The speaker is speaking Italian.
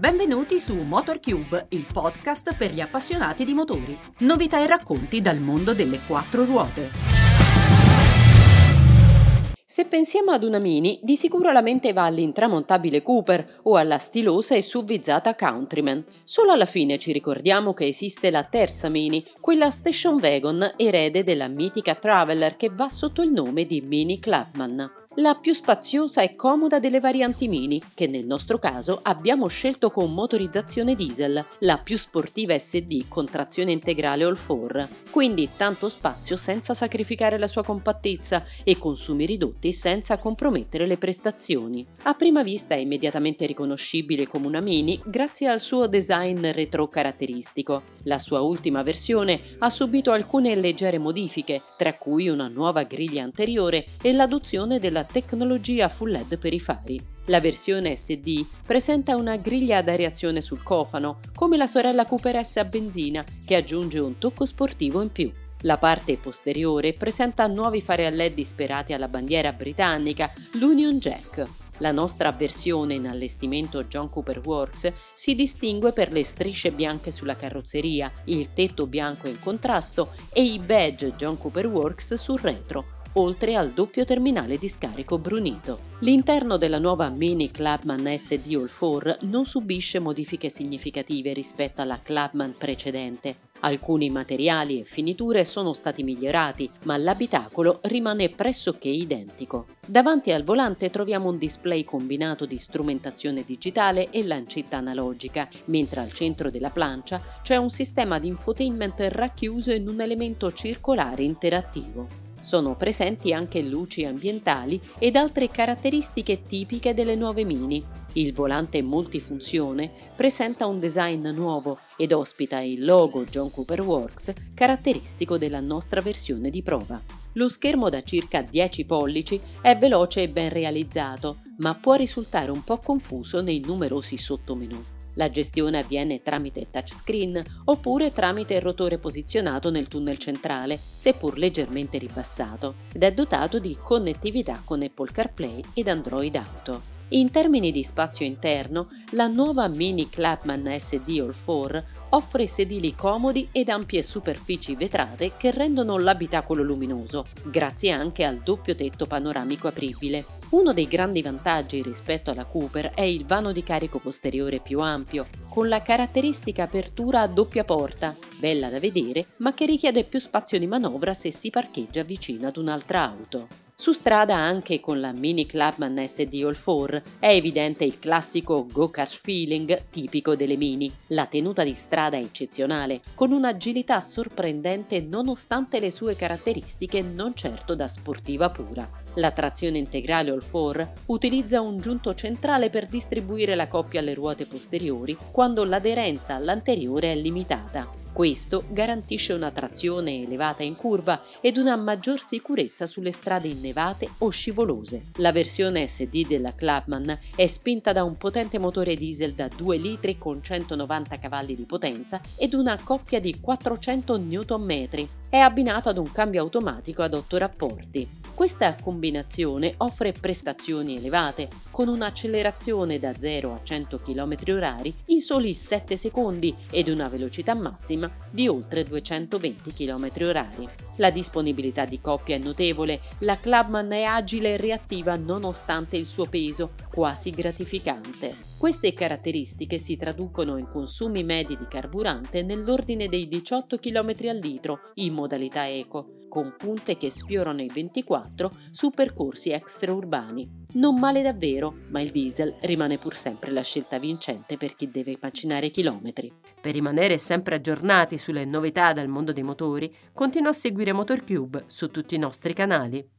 Benvenuti su MotorCube, il podcast per gli appassionati di motori. Novità e racconti dal mondo delle quattro ruote. Se pensiamo ad una Mini, di sicuro la mente va all'intramontabile Cooper o alla stilosa e suvvizzata Countryman. Solo alla fine ci ricordiamo che esiste la terza Mini, quella station wagon erede della mitica Traveller che va sotto il nome di Mini Clubman la più spaziosa e comoda delle varianti mini, che nel nostro caso abbiamo scelto con motorizzazione diesel, la più sportiva SD con trazione integrale all-4, quindi tanto spazio senza sacrificare la sua compattezza e consumi ridotti senza compromettere le prestazioni. A prima vista è immediatamente riconoscibile come una mini grazie al suo design retro caratteristico. La sua ultima versione ha subito alcune leggere modifiche, tra cui una nuova griglia anteriore e l'adozione della la tecnologia full LED per i fari. La versione SD presenta una griglia ad areazione sul cofano, come la sorella Cooper S a benzina, che aggiunge un tocco sportivo in più. La parte posteriore presenta nuovi fari a LED ispirati alla bandiera britannica, l'Union Jack. La nostra versione in allestimento John Cooper Works si distingue per le strisce bianche sulla carrozzeria, il tetto bianco in contrasto e i badge John Cooper Works sul retro, oltre al doppio terminale di scarico brunito. L'interno della nuova Mini Clubman SD All 4 non subisce modifiche significative rispetto alla Clubman precedente. Alcuni materiali e finiture sono stati migliorati, ma l'abitacolo rimane pressoché identico. Davanti al volante troviamo un display combinato di strumentazione digitale e lancetta analogica, mentre al centro della plancia c'è un sistema di infotainment racchiuso in un elemento circolare interattivo. Sono presenti anche luci ambientali ed altre caratteristiche tipiche delle nuove Mini. Il volante multifunzione presenta un design nuovo ed ospita il logo John Cooper Works caratteristico della nostra versione di prova. Lo schermo da circa 10 pollici è veloce e ben realizzato, ma può risultare un po' confuso nei numerosi sottomenu. La gestione avviene tramite touchscreen oppure tramite il rotore posizionato nel tunnel centrale, seppur leggermente ribassato, ed è dotato di connettività con Apple CarPlay ed Android Auto. In termini di spazio interno, la nuova Mini Clapman SD All 4 offre sedili comodi ed ampie superfici vetrate che rendono l'abitacolo luminoso, grazie anche al doppio tetto panoramico apribile. Uno dei grandi vantaggi rispetto alla Cooper è il vano di carico posteriore più ampio, con la caratteristica apertura a doppia porta, bella da vedere, ma che richiede più spazio di manovra se si parcheggia vicino ad un'altra auto. Su strada anche con la Mini Clubman SD All 4 è evidente il classico go-kart feeling tipico delle Mini. La tenuta di strada è eccezionale, con un'agilità sorprendente nonostante le sue caratteristiche non certo da sportiva pura. La trazione integrale All 4 utilizza un giunto centrale per distribuire la coppia alle ruote posteriori quando l'aderenza all'anteriore è limitata. Questo garantisce una trazione elevata in curva ed una maggior sicurezza sulle strade innevate o scivolose. La versione SD della Clubman è spinta da un potente motore diesel da 2 litri con 190 cavalli di potenza ed una coppia di 400 Nm. È abbinato ad un cambio automatico ad 8 rapporti. Questa combinazione offre prestazioni elevate, con un'accelerazione da 0 a 100 km/h in soli 7 secondi ed una velocità massima di oltre 220 km/h. La disponibilità di coppia è notevole, la Clubman è agile e reattiva nonostante il suo peso, quasi gratificante. Queste caratteristiche si traducono in consumi medi di carburante nell'ordine dei 18 km al litro in modalità eco, con punte che sfiorano i 24 su percorsi extraurbani. Non male davvero, ma il diesel rimane pur sempre la scelta vincente per chi deve macinare chilometri. Per rimanere sempre aggiornati sulle novità del mondo dei motori, continua a seguire MotorCube su tutti i nostri canali.